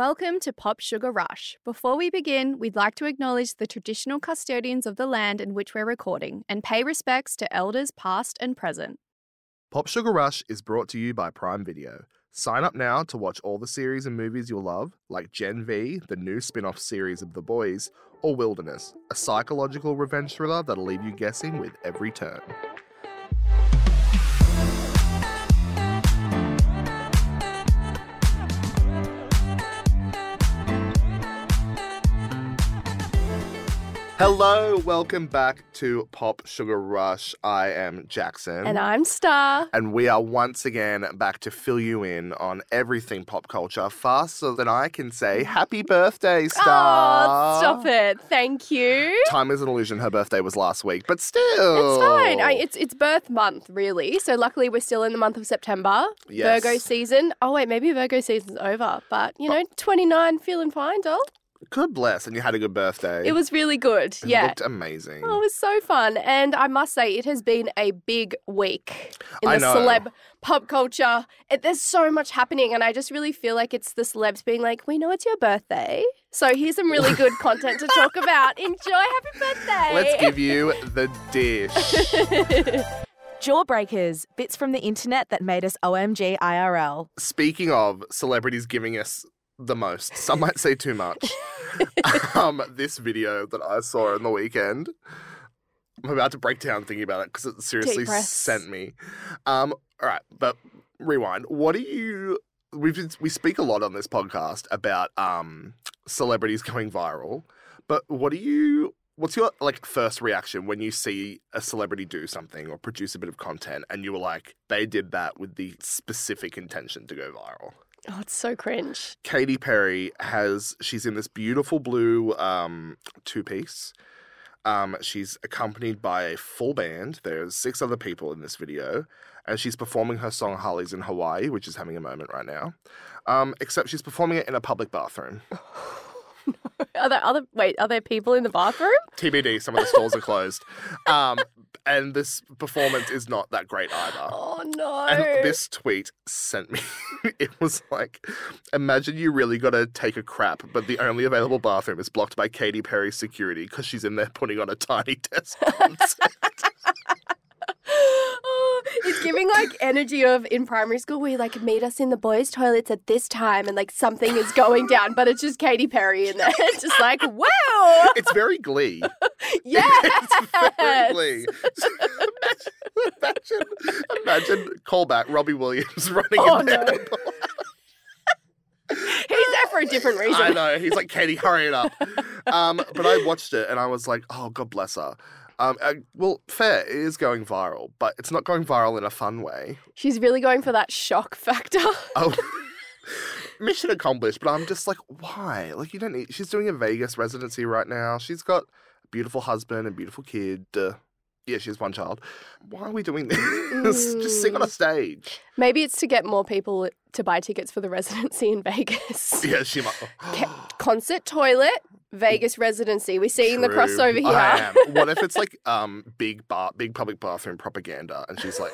Welcome to Pop Sugar Rush. Before we begin, we'd like to acknowledge the traditional custodians of the land in which we're recording and pay respects to elders past and present. Pop Sugar Rush is brought to you by Prime Video. Sign up now to watch all the series and movies you'll love, like Gen V, the new spin off series of The Boys, or Wilderness, a psychological revenge thriller that'll leave you guessing with every turn. Hello, welcome back to Pop Sugar Rush. I am Jackson. And I'm Starr. And we are once again back to fill you in on everything pop culture faster than I can say happy birthday, ah, Starr. Oh, stop it. Thank you. Time is an illusion. Her birthday was last week, but still. It's fine. I, it's it's birth month, really. So luckily we're still in the month of September. Yes. Virgo season. Oh wait, maybe Virgo season's over. But you know, 29, feeling fine, doll. God bless. And you had a good birthday. It was really good. Yeah. It yeah. looked amazing. Oh, it was so fun. And I must say, it has been a big week in I the know. celeb pop culture. It, there's so much happening. And I just really feel like it's the celebs being like, we know it's your birthday. So here's some really good content to talk about. Enjoy. Happy birthday. Let's give you the dish. Jawbreakers, bits from the internet that made us OMG IRL. Speaking of celebrities giving us the most, some might say too much. um, this video that I saw on the weekend, I'm about to break down thinking about it because it seriously sent me. Um, all right, but rewind. What do you? We we speak a lot on this podcast about um celebrities going viral, but what do you? What's your like first reaction when you see a celebrity do something or produce a bit of content and you were like, they did that with the specific intention to go viral? Oh, it's so cringe. Katy Perry has she's in this beautiful blue um, two piece. Um, she's accompanied by a full band. There's six other people in this video, and she's performing her song "Harley's in Hawaii," which is having a moment right now. Um, except she's performing it in a public bathroom. Are there other, wait, are there people in the bathroom? TBD, some of the stalls are closed, um, and this performance is not that great either. Oh, no. And this tweet sent me. it was like, imagine you really got to take a crap, but the only available bathroom is blocked by Katy Perry's security because she's in there putting on a tiny desk. It's giving like energy of in primary school where you like meet us in the boys' toilets at this time and like something is going down, but it's just Katy Perry in there. Just like, wow. it's very glee. Yes. It's very glee. imagine, imagine, callback Robbie Williams running Oh, in there. no. He's there for a different reason. I know. He's like, Katy, hurry it up. Um, but I watched it and I was like, oh, God bless her. Um, uh, well, fair, it is going viral, but it's not going viral in a fun way. She's really going for that shock factor. Oh, mission accomplished. But I'm just like, why? Like, you don't need. She's doing a Vegas residency right now. She's got a beautiful husband and beautiful kid. Uh, yeah, she has one child. Why are we doing this? just sing on a stage. Maybe it's to get more people to buy tickets for the residency in Vegas. Yeah, she might. Concert toilet, Vegas residency. We're seeing the crossover here. I am. What if it's like um big bar, big public bathroom propaganda, and she's like,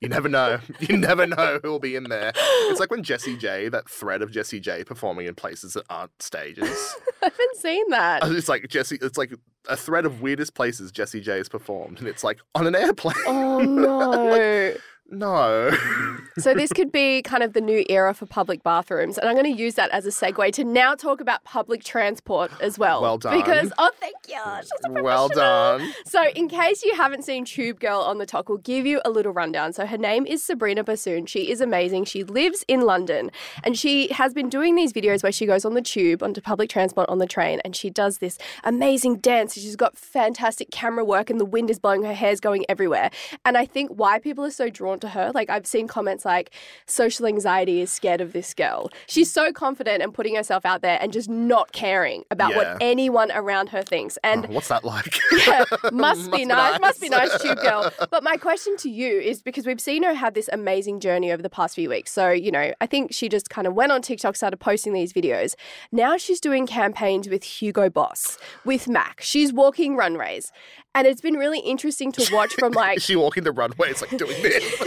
you never know, you never know who will be in there. It's like when Jessie J, that thread of Jessie J performing in places that aren't stages. I haven't seen that. It's like Jessie. It's like a thread of weirdest places Jessie J has performed, and it's like on an airplane. Oh no. No. so this could be kind of the new era for public bathrooms, and I'm going to use that as a segue to now talk about public transport as well. Well done. Because oh, thank you. She's a well done. So, in case you haven't seen Tube Girl on the talk, we'll give you a little rundown. So, her name is Sabrina Bahsoon. She is amazing. She lives in London and she has been doing these videos where she goes on the tube, onto public transport, on the train, and she does this amazing dance. She's got fantastic camera work and the wind is blowing, her hair's going everywhere. And I think why people are so drawn to her, like, I've seen comments like, social anxiety is scared of this girl. She's so confident and putting herself out there and just not caring about Yeah. what anyone around her thinks. And Oh, what's that like? yeah, must, be be nice. nice. Must be nice, tube girl. But my question to you is because we've seen her have this amazing journey over the past few weeks. So, you know, I think she just kind of went on TikTok, started posting these videos. Now she's doing campaigns with Hugo Boss, with Mac. She's walking runways. And it's been really interesting to watch from like Is she walking the runway? It's like doing this.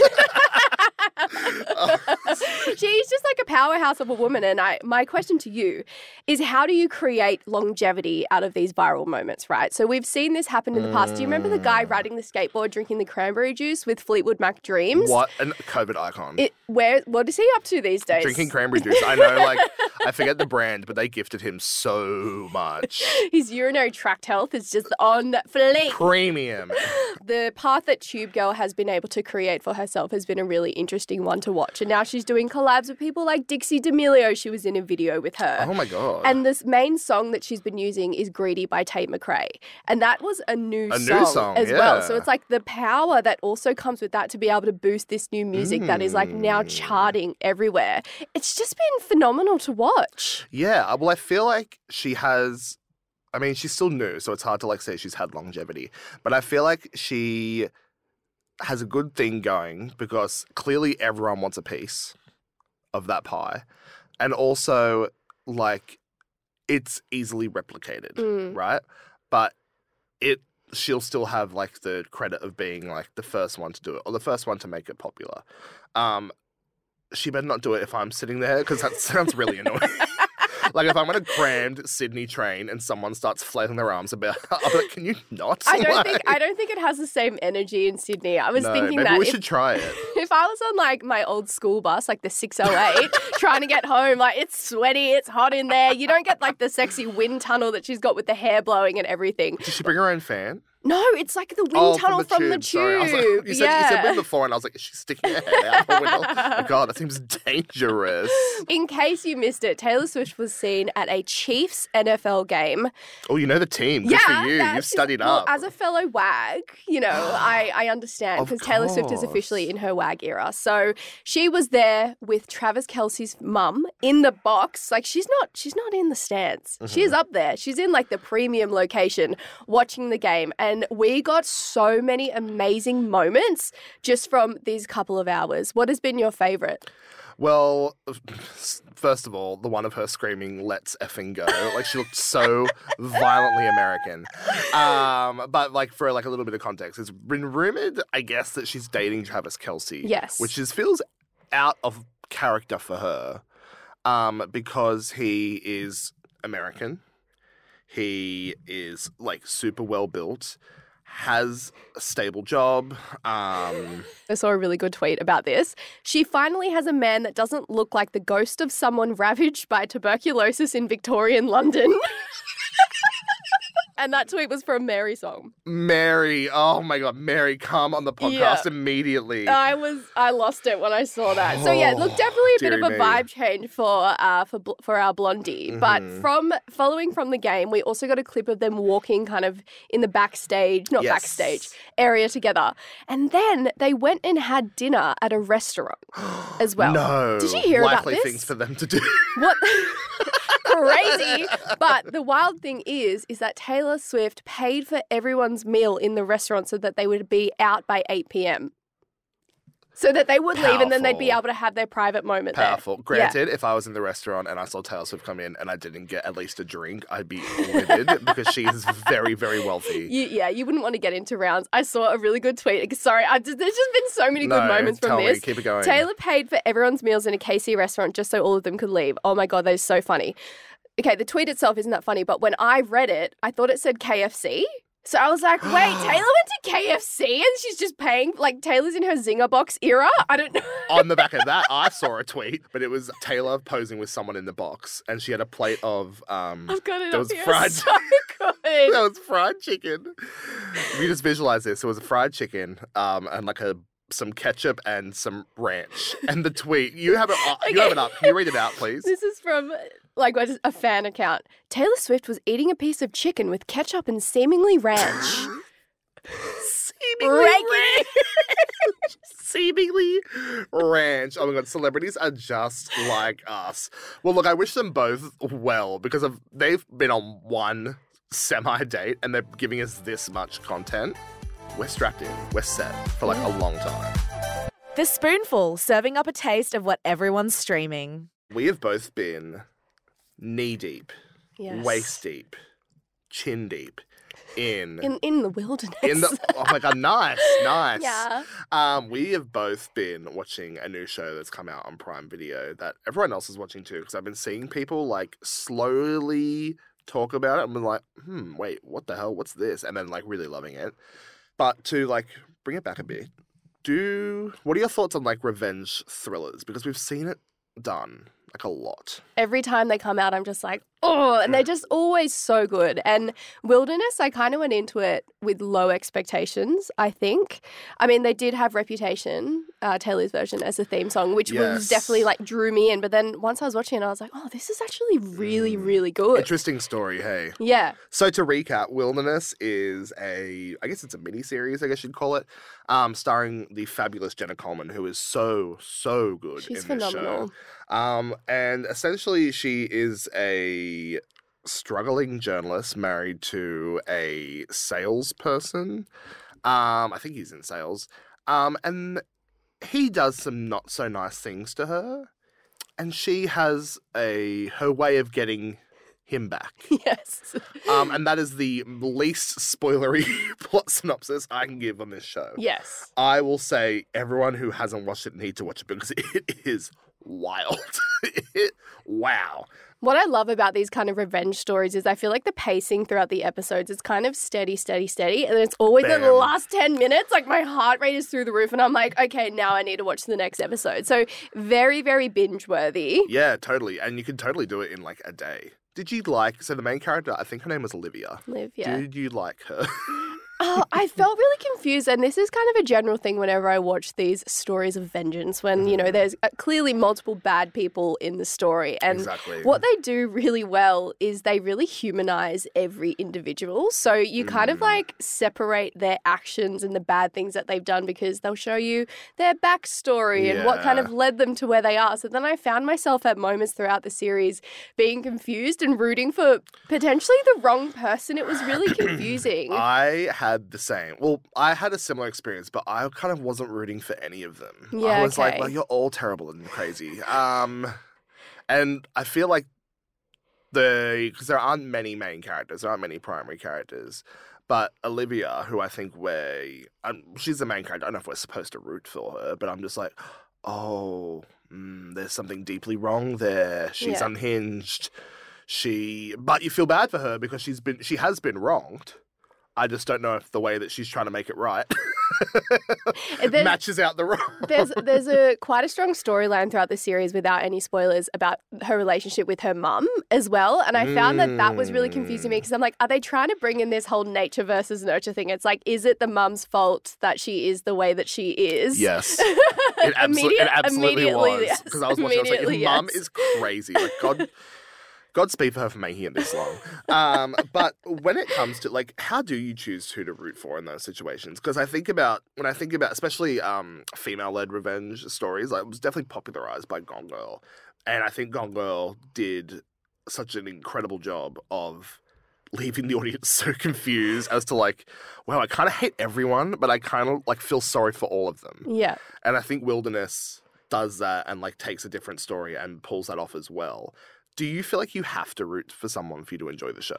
She's just like a powerhouse of a woman. And I, my question to you is how do you create longevity out of these viral moments, right? So we've seen this happen in the past. Do you remember the guy Mm. riding the skateboard drinking the cranberry juice with Fleetwood Mac Dreams? What a COVID icon. It, where, what is he up to these days? Drinking cranberry juice. I know, like, I forget the brand, but they gifted him so much. His urinary tract health is just on fleek. Premium. The path that Tube Girl has been able to create for herself has been a really interesting one to watch. And now she's doing collabs with people like Dixie D'Amelio. She was in a video with her. Oh my God. And this main song that she's been using is Greedy by Tate McRae. And that was a new A new song, song, as well. So it's like the power that also comes with that to be able to boost this new music that is like now Mm. charting everywhere. It's just been phenomenal to watch. Yeah, uh, well, I feel like she has. I mean, she's still new, so it's hard to like say she's had longevity. But I feel like she has a good thing going because clearly everyone wants a piece of that pie, and also like it's easily replicated, Mm. right? But it she'll still have like the credit of being like the first one to do it or the first one to make it popular. Um, she better not do it if I'm sitting there because that sounds really annoying. like if I'm on a crammed Sydney train and someone starts flailing their arms about, be like, "Can you not?" I don't think I don't think it has the same energy in Sydney. I was no, thinking maybe that we if, should try it. if I was on like my old school bus, like the 608, trying to get home, like it's sweaty, it's hot in there. You don't get like the sexy wind tunnel that she's got with the hair blowing and everything. Did she bring her own fan? No, it's like the wind oh, tunnel from the tube. Sorry. I was like, you, said, yeah. you said wind before, and I was like, is she sticking her head out the window? oh, God, that seems dangerous. In case you missed it, Taylor Swift was seen at a Chiefs NFL game. Oh, you know the team. Good for you. You've studied well, up. As a fellow wag, you know, I, I understand because Taylor Swift is officially in her wag era. So she was there with Travis Kelce's mum in the box. Like she's not she's not in the stands. Mm-hmm. She's up there. She's in like the premium location watching the game. And we got so many amazing moments just from these couple of hours. What has been your favorite? Well, first of all, the one of her screaming "Let's effing go!" Like she looked so violently American. Um, but like for like a little bit of context, it's been rumored, I guess, that she's dating Travis Kelce. Yes. which is feels out of character for her, um, because he is American. He is like super well built, has a stable job. Um, I saw a really good tweet about this. She finally has a man that doesn't look like the ghost of someone ravaged by tuberculosis in Victorian London. and that tweet was from Mary Song. Mary, oh my god, Mary, come on the podcast Yeah. immediately. I was I lost it when I saw that. So yeah, look, Oh, definitely a bit of a me. vibe change for uh for for our blondie. But Mhm. from following from the game, we also got a clip of them walking kind of in the backstage, not Yes. backstage area together, and then they went and had dinner at a restaurant as well. No. Did you hear about likely this? things for them to do. What? Crazy. But the wild thing is, is that Taylor Swift paid for everyone's meal in the restaurant so that they would be out by 8 p.m. So that they would leave and then they'd be able to have their private moment Powerful. there. Granted, if I was in the restaurant and I saw Taylor Swift come in and I didn't get at least a drink, I'd be livid because she is very, very wealthy. You, yeah, you wouldn't want to get into rounds. I saw a really good tweet. Sorry, I just, there's just been so many good moments from this. Me, keep it going. Taylor paid for everyone's meals in a KC restaurant just so all of them could leave. Oh my God, that is so funny. Okay, the tweet itself isn't that funny, but when I read it, I thought it said KFC. So I was like, wait, Taylor went to KFC and she's just paying, like, Taylor's in her Zinger box era? I don't know. on the back of that, I saw a tweet, but it was Taylor posing with someone in the box, and she had a plate of um. I've got it up was here. fried- So good. That was fried chicken. If you just visualize this, it was a fried chicken, um, and like a some ketchup and some ranch. And the tweet, you have it, up, you have it up. Can you read it out, please? This is from like what is a fan account. Taylor Swift was eating a piece of chicken with ketchup and seemingly ranch. Seemingly Ranch. ranch. Seemingly ranch. Oh my god, celebrities are just like us. Well, look, I wish them both well because of they've been on one semi date and they're giving us this much content. We're strapped in. We're set for like a long time. The Spoonful, serving up a taste of what everyone's streaming. We have both been knee deep, Yes. waist deep, chin deep in In in the wilderness. in the oh my god, nice, nice. yeah. Um, we have both been watching a new show that's come out on Prime Video that everyone else is watching too. Because I've been seeing people like slowly talk about it and been like, hmm, wait, what the hell? What's this? And then like really loving it. But to like bring it back a bit, do what are your thoughts on like revenge thrillers? Because we've seen it done like a lot. Every time they come out, I'm just like, oh, and they're just always so good. And Wilderness, I kind of went into it with low expectations, I think. I mean, they did have Reputation, uh, Taylor's version, as a theme song, which Yes. was definitely like drew me in. But then once I was watching it, I was like, oh, this is actually really, Mm. really good. Interesting story, hey. Yeah. So to recap, Wilderness is a, I guess it's a mini series, I guess you'd call it, um, starring the fabulous Jenna Coleman, who is so so good She's phenomenal. show. Um, and essentially, she is a struggling journalist married to a salesperson. Um, I think he's in sales. Um, and he does some not so nice things to her, and she has a her way of getting him back. yes. Um, and that is the least spoilery plot synopsis I can give on this show. yes. I will say everyone who hasn't watched it need to watch it because it is wild. It- wow. What I love about these kind of revenge stories is I feel like the pacing throughout the episodes is kind of steady, steady, steady. And then it's always in the last 10 minutes. Like my heart rate is through the roof. And I'm like, okay, now I need to watch the next episode. So very, very binge worthy. Yeah, totally. And you can totally do it in like a day. Did you like so the main character, I think her name was Olivia. Olivia. Did you like her? Oh, I felt really confused, and this is kind of a general thing whenever I watch these stories of vengeance. When you know there's uh, clearly multiple bad people in the story, and exactly. what they do really well is they really humanize every individual. So you kind of Mm. like separate their actions and the bad things that they've done because they'll show you their backstory and what kind of led them to where they are. So then I found myself at moments throughout the series being confused and rooting for potentially the wrong person. It was really confusing. I had the same. Well, I had a similar experience, but I kind of wasn't rooting for any of them. Yeah, I was like, well, you're all terrible and crazy. Um, and I feel like the because there aren't many main characters, there aren't many primary characters. But Olivia, who I think we're, um, she's the main character. I don't know if we're supposed to root for her, but I'm just like, oh, mm, there's something deeply wrong there. She's Yeah. unhinged. She, but you feel bad for her because she's been, she has been wronged. I just don't know if the way that she's trying to make it right matches out the wrong. there's there's a quite a strong storyline throughout the series without any spoilers about her relationship with her mum as well and i found that that was really confusing me Mm. because i'm like are they trying to bring in this whole nature versus nurture thing it's like is it the mum's fault that she is the way that she is Yes. It, absolu- Immediate- it absolutely immediately, was. yes. Because I was watching, I was like, your mum yes. is crazy. Like, God. Godspeed for her for making it this long. Um, but when it comes to like, how do you choose who to root for in those situations? Because I think about when I think about especially um, female-led revenge stories, like, it was definitely popularized by Gone Girl, and I think Gone Girl did such an incredible job of leaving the audience so confused as to like, wow, I kind of hate everyone, but I kind of like feel sorry for all of them. yeah And I think Wilderness does that and like takes a different story and pulls that off as well. Do you feel like you have to root for someone for you to enjoy the show?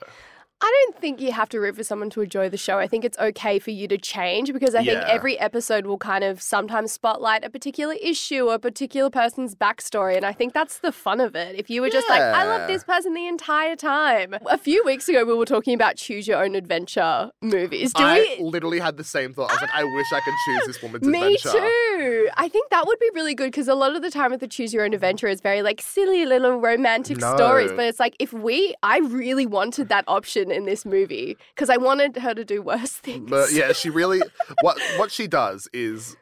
I don't think you have to root for someone to enjoy the show. I think it's okay for you to change because I think every episode will kind of sometimes spotlight a particular issue or a particular person's backstory. And I think that's the fun of it. If you were just like, I love this person the entire time. A few weeks ago, we were talking about choose your own adventure movies. Do I we? literally had the same thought. I was like, I wish I could choose this woman's ah, Me adventure. Me too. I think that would be really good because a lot of the time with the choose your own adventure is very like silly little romantic No. stories. But it's like if we, I really wanted that option in this movie because I wanted her to do worse things. But yeah, she really what what she does is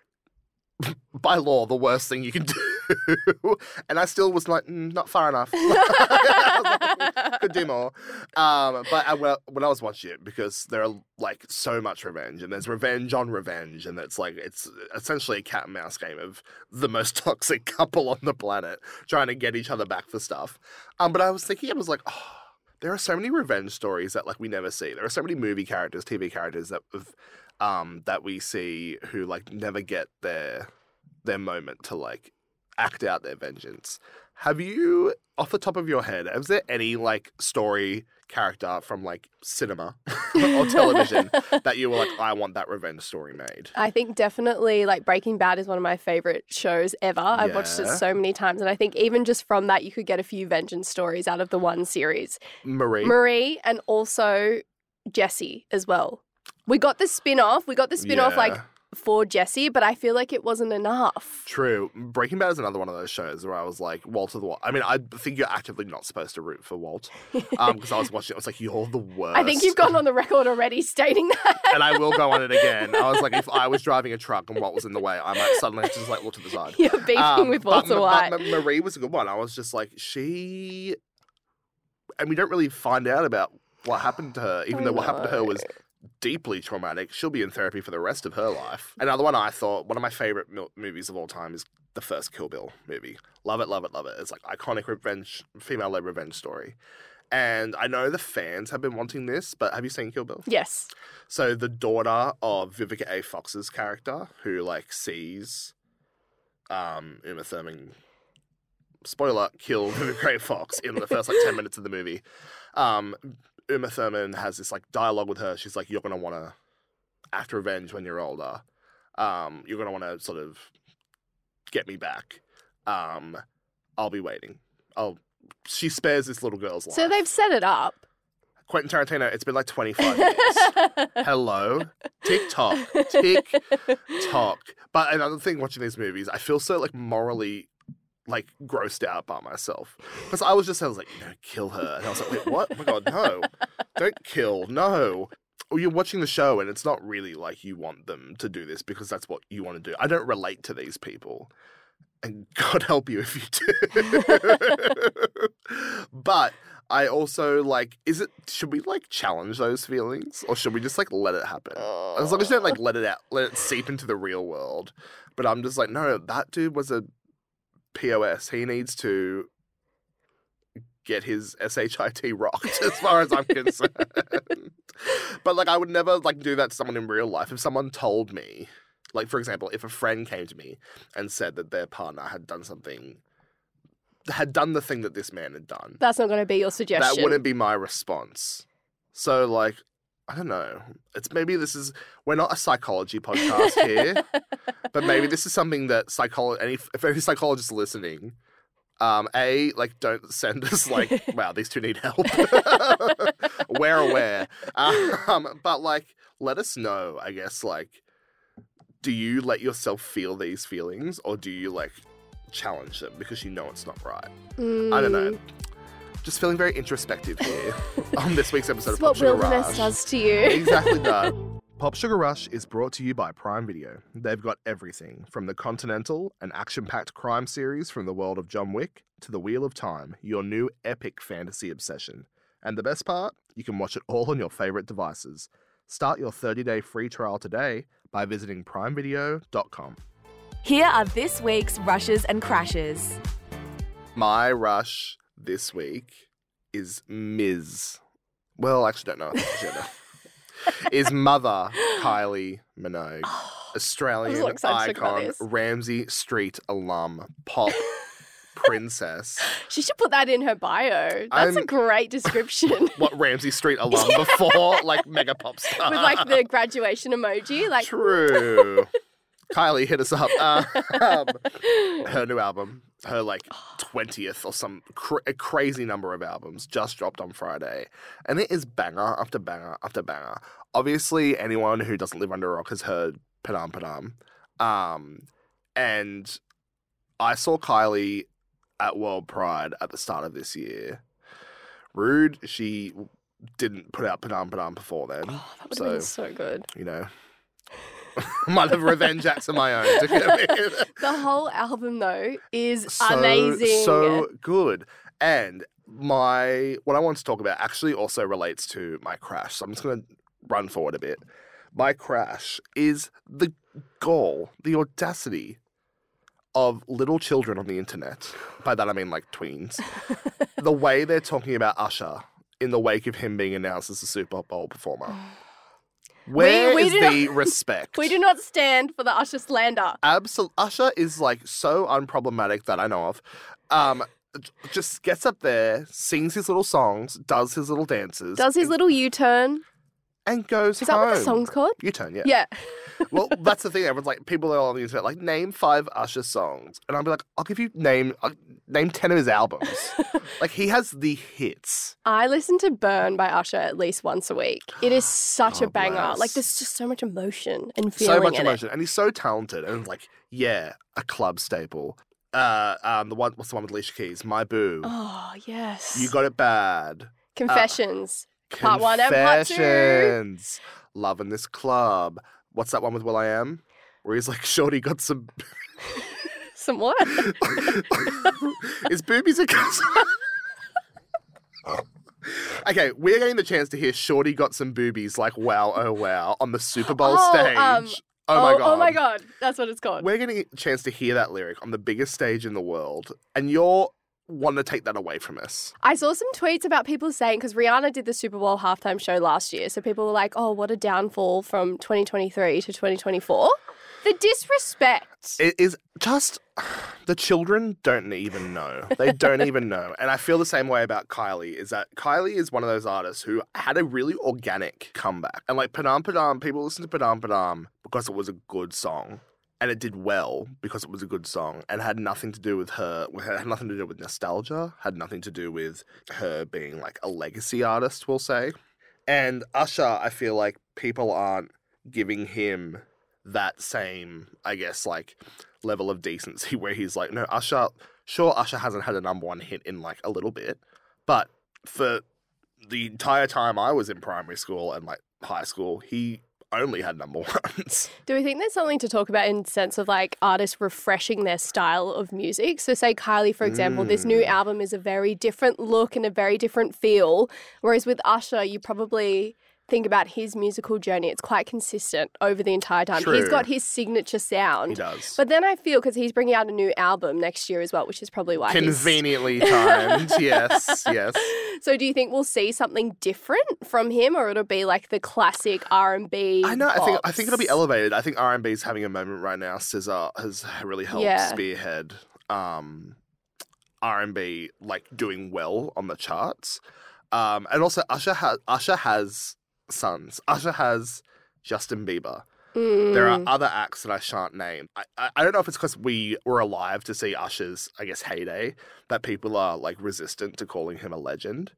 by law the worst thing you can do. and I still was like, mm, not far enough. Like, Could do more. Um, but I, well, when I was watching it, because there are like so much revenge, and there's revenge on revenge, and it's like it's essentially a cat and mouse game of the most toxic couple on the planet trying to get each other back for stuff. Um, but I was thinking, I was like, oh, there are so many revenge stories that like we never see. There are so many movie characters, TV characters that um that we see who like never get their their moment to like act out their vengeance. Have you, off the top of your head, is there any like story character from like cinema or television that you were like, I want that revenge story made? I think definitely like Breaking Bad is one of my favorite shows ever. I've watched it so many times, and I think even just from that, you could get a few vengeance stories out of the one series. Marie. Marie and also Jesse as well. We got the spin off. We got the spin off like Yeah. For Jesse, but I feel like it wasn't enough. True. Breaking Bad is another one of those shows where I was like, Walter the Walt. I mean, I think you're actively not supposed to root for Walt. Um, because I was watching it, I was like, you're the worst. I think you've gone on the record already stating that. and I will go on it again. I was like, if I was driving a truck and Walt was in the way, I might suddenly just like look to the side. You're beefing Um, with but Walter Ma- White. but Marie was a good one. I was just like, she, and we don't really find out about what happened to her, even I though what happened to her was know. Deeply traumatic. She'll be in therapy for the rest of her life. Another one I thought one of my favorite mil- movies of all time is the first Kill Bill movie. Love it, love it, love it. It's like iconic revenge, female-led revenge story. And I know the fans have been wanting this, but have you seen Kill Bill? yes. So the daughter of Vivica A. Fox's character, who like sees um Uma Thurman spoiler kill Vivica A. Fox in the first like ten minutes of the movie. Um Uma Thurman has this like dialogue with her. She's like, You're gonna wanna act revenge when you're older. Um, you're gonna wanna sort of get me back. Um, I'll be waiting. I'll she spares this little girl's life. So they've set it up. Quentin Tarantino, it's been like 25 years. Hello. TikTok. TikTok. But another thing watching these movies, I feel so like morally like grossed out by myself. Because I was just I was like, no, kill her. And I was like, wait, what? Oh my god, no. Don't kill. No. Or you're watching the show and it's not really like you want them to do this because that's what you want to do. I don't relate to these people. And God help you if you do. but I also like, is it, should we like challenge those feelings or should we just like let it happen? As long as you don't like let it out, let it seep into the real world. But I'm just like, no, that dude was a POS. He needs to get his SHIT rocked as far as I'm concerned. but like, I would never like do that to someone in real life. If someone told me, like, for example, if a friend came to me and said that their partner had done something, had done the thing that this man had done, That's not going to be your suggestion. that wouldn't be my response. So, like, I don't know. It's maybe this is we're not a psychology podcast here, but maybe this is something that psycholo- any if any psychologists listening, um, a like don't send us like, wow, these two need help. we're aware, um, but like let us know. I guess like, do you let yourself feel these feelings, or do you like challenge them because you know it's not right? I don't know. Just feeling very introspective here on this week's episode It's of what Pop Sugar wilderness Rush. does to you. Exactly that. Pop Sugar Rush is brought to you by Prime Video. They've got everything from the Continental, an action packed crime series from the world of John Wick, to The Wheel of Time, your new epic fantasy obsession. And the best part? You can watch it all on your favorite devices. Start your 30 day free trial today by visiting primevideo.com. Here are this week's rushes and crashes. My rush this week is Ms. Well, I actually don't know is mother Kylie Minogue, Australian so excited to talk about icon. Ramsay Street alum, pop princess. She should put that in her bio. That's a I'm- great description. What Ramsay Street alum before like mega pop star? With like the graduation emoji. Like True. Kylie, hit us up. Uh, um, her new album, her like 20th or some a crazy number of albums, just dropped on Friday. And it is banger after banger after banger. Obviously, anyone who doesn't live under a rock has heard Padam Padam. Um, and I saw Kylie at World Pride at the start of this year. Rude, she didn't put out Padam Padam before then. Oh, that would have so, been so good. you know, might have revenge acts of my own to get in. The whole album though is so, amazing. So good. And my what I want to talk about actually also relates to my crash. So I'm just gonna run forward a bit. My crash is the gall, the audacity of little children on the internet. By that I mean like tweens. the way they're talking about Usher in the wake of him being announced as a Super Bowl performer. Where we is the not- respect? we do not stand for the Usher slander. Absol- Usher is like so unproblematic that I know of. Um, just gets up there, sings his little songs, does his little dances, Does his little U turn? And goes Is that home. what the song's called? You turn, yeah. Yeah. well, that's the thing. Everyone's like, people are on the internet, like, name five Usher songs, and I'll be like, I'll give you name uh, name ten of his albums. like he has the hits. I listen to Burn by Usher at least once a week. It is such a God banger. bless. Like there's just so much emotion and feeling so much in emotion, and he's so talented, and like, yeah, a club staple. Uh, um, the one, what's the one with Alicia Keys? My Boo. Oh yes. You got it bad. Confessions. Part one and part two. Confessions. Loving this club. What's that one with Will I Am? Where he's like, Shorty got some. Some what? Is boobies a cuss? okay, we're getting the chance to hear Shorty got some boobies like wow, oh wow on the Super Bowl Oh, stage. um, oh my god. Oh my god. That's what it's called. We're getting a chance to hear that lyric on the biggest stage in the world, and you're wanting to take that away from us. I saw some tweets about people saying because Rihanna did the Super Bowl halftime show last year, so people were like, "Oh, what a downfall from 2023 to 2024." The disrespect. It is just the children don't even know. They don't even know. And I feel the same way about Kylie is that Kylie is one of those artists who had a really organic comeback. And like Padam Padam, people listen to Padam Padam because it was a good song. And it did well because it was a good song and had nothing to do with her, had nothing to do with nostalgia, had nothing to do with her being like a legacy artist, we'll say. And Usher, I feel like people aren't giving him that same, I guess, like level of decency where he's like, no, Usher, sure, Usher hasn't had a number one hit in like a little bit, but for the entire time I was in primary school and like high school, he only had number ones. Do we think there's something to talk about in the sense of like artists refreshing their style of music? So, say Kylie, for example, this new Mm. album is a very different look and a very different feel. Whereas with Usher, you probably think about his musical journey, it's quite consistent over the entire time. He's got his signature sound. He does. But then I feel because he's bringing out a new album next year as well, which is probably why. Conveniently timed. yes, yes. So, do you think we'll see something different from him, or it'll be like the classic R and B? I know. I think I think it'll be elevated. I think R and B is having a moment right now. SZA has really helped Yeah. spearhead um, R and B like doing well on the charts. Um, and also Usher has Usher has sons. Usher has Justin Bieber. There are Mm. other acts that I shan't name. I, I, I don't know if it's because we were alive to see Usher's, I guess, heyday that people are like resistant to calling him a legend.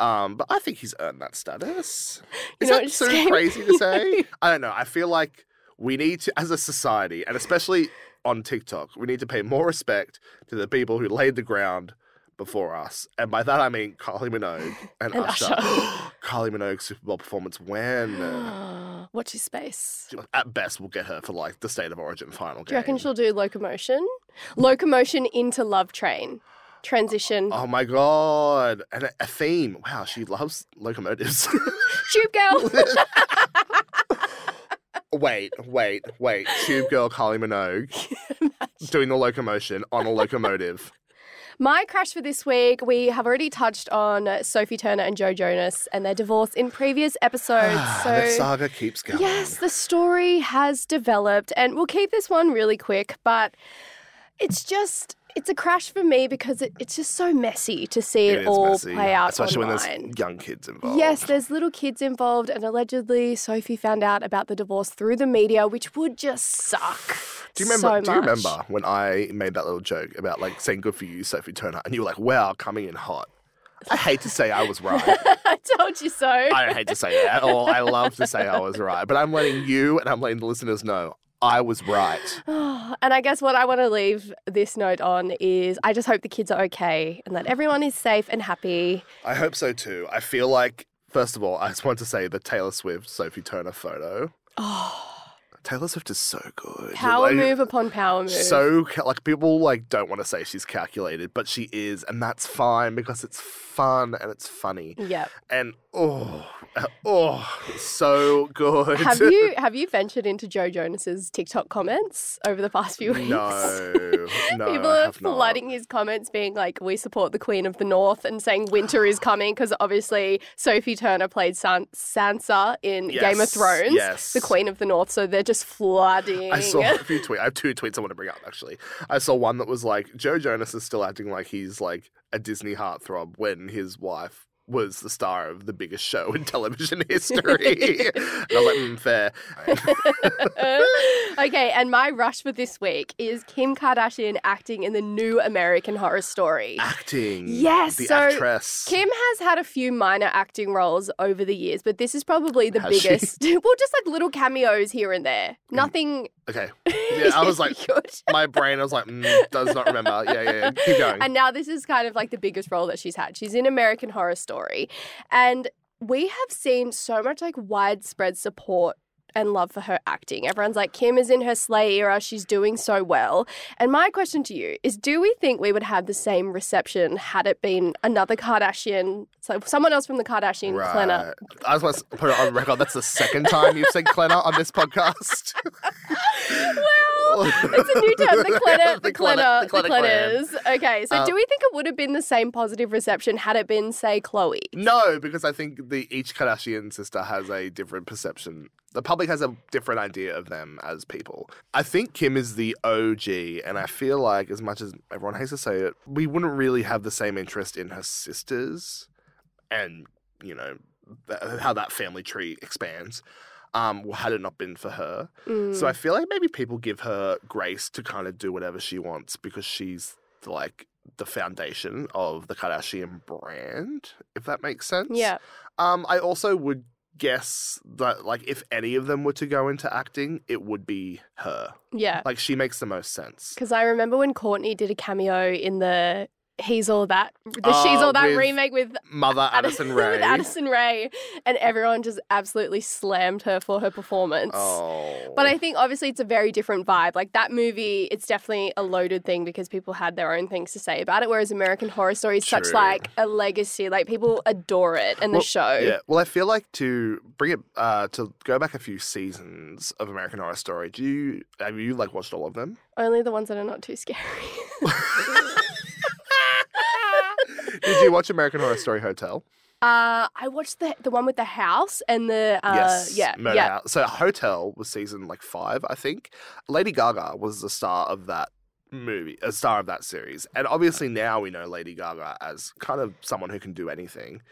Um, but I think he's earned that status. Is that so came- crazy to say? I don't know. I feel like we need to, as a society, and especially on TikTok, we need to pay more respect to the people who laid the ground before us. And by that I mean Kylie Minogue and, And Usher. Usher. Kylie Minogue's Super Bowl performance when Watch his space. at best we'll get her for like the state of origin final Do you reckon she'll do locomotion? Locomotion into Love Train. Transition. Oh my god. And a, theme. Wow, she loves locomotives. Tube girl. wait, wait, wait. Tube girl Kylie Minogue doing the locomotion on a locomotive. My crash for this week, we have already touched on Sophie Turner and Joe Jonas and their divorce in previous episodes. Ah, the saga keeps going. Yes, the story has developed, and we'll keep this one really quick, but it's just. It's a crash for me because it, it's just so messy to see it all messy, play out especially online. when there's young kids involved. Yes, there's little kids involved, and allegedly Sophie found out about the divorce through the media, which would just suck. Do you remember? so do you remember when I made that little joke about like saying "good for you, Sophie Turner," and you were like, "Wow, coming in hot." I hate to say I was right. I told you so. I don't hate to say that at all. I love to say I was right, but I'm letting you and I'm letting the listeners know I was right. and I guess what I want to leave this note on is I just hope the kids are okay and that everyone is safe and happy. I hope so too. I feel like, first of all, I just want to say the Taylor Swift Sophie Turner photo. Oh, Taylor Swift is so good. power Like, move upon power move. So like people like don't want to say she's calculated, but she is, and that's fine because it's fun and it's funny. Yep. And oh, uh, oh, so good. Have you have you ventured into Joe Jonas's TikTok comments over the past few weeks? No, no. People are have not. flooding his comments, being like, "We support the Queen of the North," and saying winter is coming because obviously Sophie Turner played San- Sansa in Game of Thrones, yes. the Queen of the North. So they're just flooding. I saw a few tweets. I have two tweets I want to bring up actually. I saw one that was like Joe Jonas is still acting like he's like a Disney heartthrob when his wife was the star of the biggest show in television history. and I was like, mm, fair. okay, and my rush for this week is Kim Kardashian acting in the new American Horror Story. Acting. Yes, The so actress. Kim has had a few minor acting roles over the years, but this is probably the Has biggest. well, just like little cameos here and there. Nothing. Okay. Yeah, I was like, my brain, I was like, mm, does not remember. Yeah, yeah, yeah. Keep going. And now this is kind of like the biggest role that she's had. She's in American Horror Story. And we have seen so much like widespread support and love for her acting. Everyone's like, Kim is in her Slay era. She's doing so well. And my question to you is do we think we would have the same reception had it been another Kardashian, so someone else from the Kardashian Klenner? I just want to put it on record. That's the second time you've said Klenner on this podcast. well, it's a new term, the Klenner, the, Klenner, the the Klenner Klenners. Okay, so Uh, do we think it would have been the same positive reception had it been, say, Khloé? No, because I think the each Kardashian sister has a different perception. The public has a different idea of them as people. I think Kim is the OG, and I feel like, as much as everyone hates to say it, we wouldn't really have the same interest in her sisters, and you know th- how that family tree expands. Um, had it not been for her, Mm. so I feel like maybe people give her grace to kind of do whatever she wants because she's like the foundation of the Kardashian brand, if that makes sense. yeah. Um, I also would guess that like if any of them were to go into acting, it would be her. Yeah. Like she makes the most sense. Because I remember when Kourtney did a cameo in the He's All That, the Oh, She's All That remake with Mother Addison Rae. with Addison Rae, and everyone just absolutely slammed her for her performance. Oh. But I think obviously it's a very different vibe. Like that movie, it's definitely a loaded thing because people had their own things to say about it. Whereas American Horror Story is such like a legacy. Like people adore it and Well, the show. Yeah. Well, I feel like to bring it uh to go back a few seasons of American Horror Story. Do you have you like watched all of them? Only the ones that are not too scary. Did you watch American Horror Story Hotel? Uh, I watched the the one with the house and the uh, yes. yeah Murder yeah House. So Hotel was season like five, I think. Lady Gaga was the star of that movie, a star of that series, and obviously now we know Lady Gaga as kind of someone who can do anything,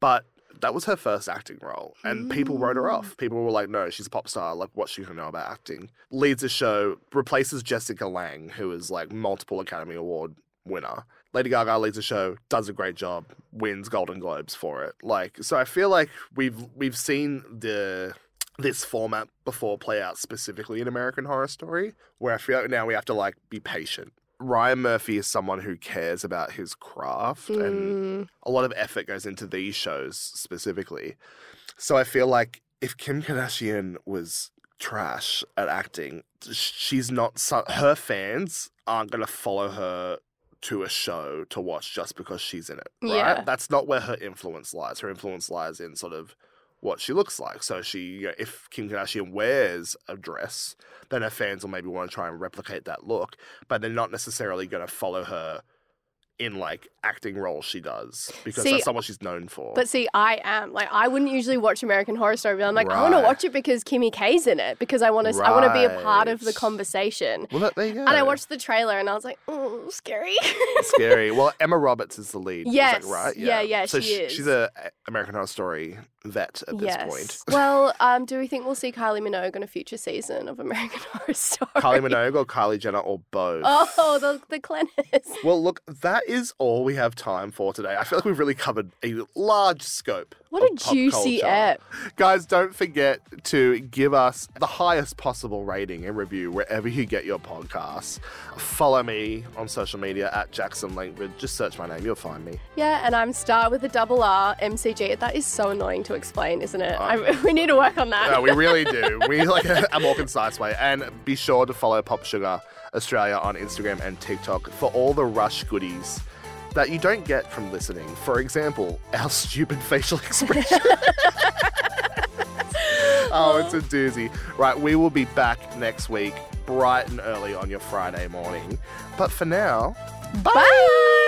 but. That was her first acting role, and people wrote her off. People were like, "No, she's a pop star. Like, what's she gonna know about acting?" Leads a show, replaces Jessica Lange, who is like multiple Academy Award winner. Lady Gaga leads a show, does a great job, wins Golden Globes for it. Like, so I feel like we've we've seen the this format before play out specifically in American Horror Story, where I feel like now we have to like be patient. Ryan Murphy is someone who cares about his craft and Mm, a lot of effort goes into these shows specifically. So I feel like if Kim Kardashian was trash at acting, she's not her fans aren't going to follow her to a show to watch just because she's in it, right? Yeah. That's not where her influence lies. Her influence lies in sort of what she looks like. So she, you know, if Kim Kardashian wears a dress, then her fans will maybe want to try and replicate that look, but they're not necessarily going to follow her in like acting roles she does because See, that's not what she's known for. But see, I am like I wouldn't usually watch American Horror Story, but I'm like I want to watch it because Kimmy K's in it because I want to I want to be a part of the conversation. well, that, there you go. And I watched the trailer and I was like, oh, scary. Scary. Well, Emma Roberts is the lead. Yes. right? Yeah, yeah, So she sh- is. She's a American Horror Story vet at this point. well, um, do we think we'll see Kylie Minogue on a future season of American Horror Story? Kylie Minogue or Kylie Jenner or both. Oh, the the Clenners. Well, look, that is all we have time for today. I feel like we've really covered a large scope. What a pop juicy culture. ep. Guys, don't forget to give us the highest possible rating and review wherever you get your podcasts. Follow me on social media at Jackson Langford. Just search my name, you'll find me. Yeah, and I'm Starr with a double R, MCG. That is so annoying to explain, isn't it? Oh. I, we need to work on that. No, we really do. We like a, a more concise way. And be sure to follow Pop Sugar Australia on Instagram and TikTok for all the rush goodies that you don't get from listening. For example, our stupid facial expression. oh, it's a doozy. Right, we will be back next week, bright and early on your Friday morning. But for now, Bye.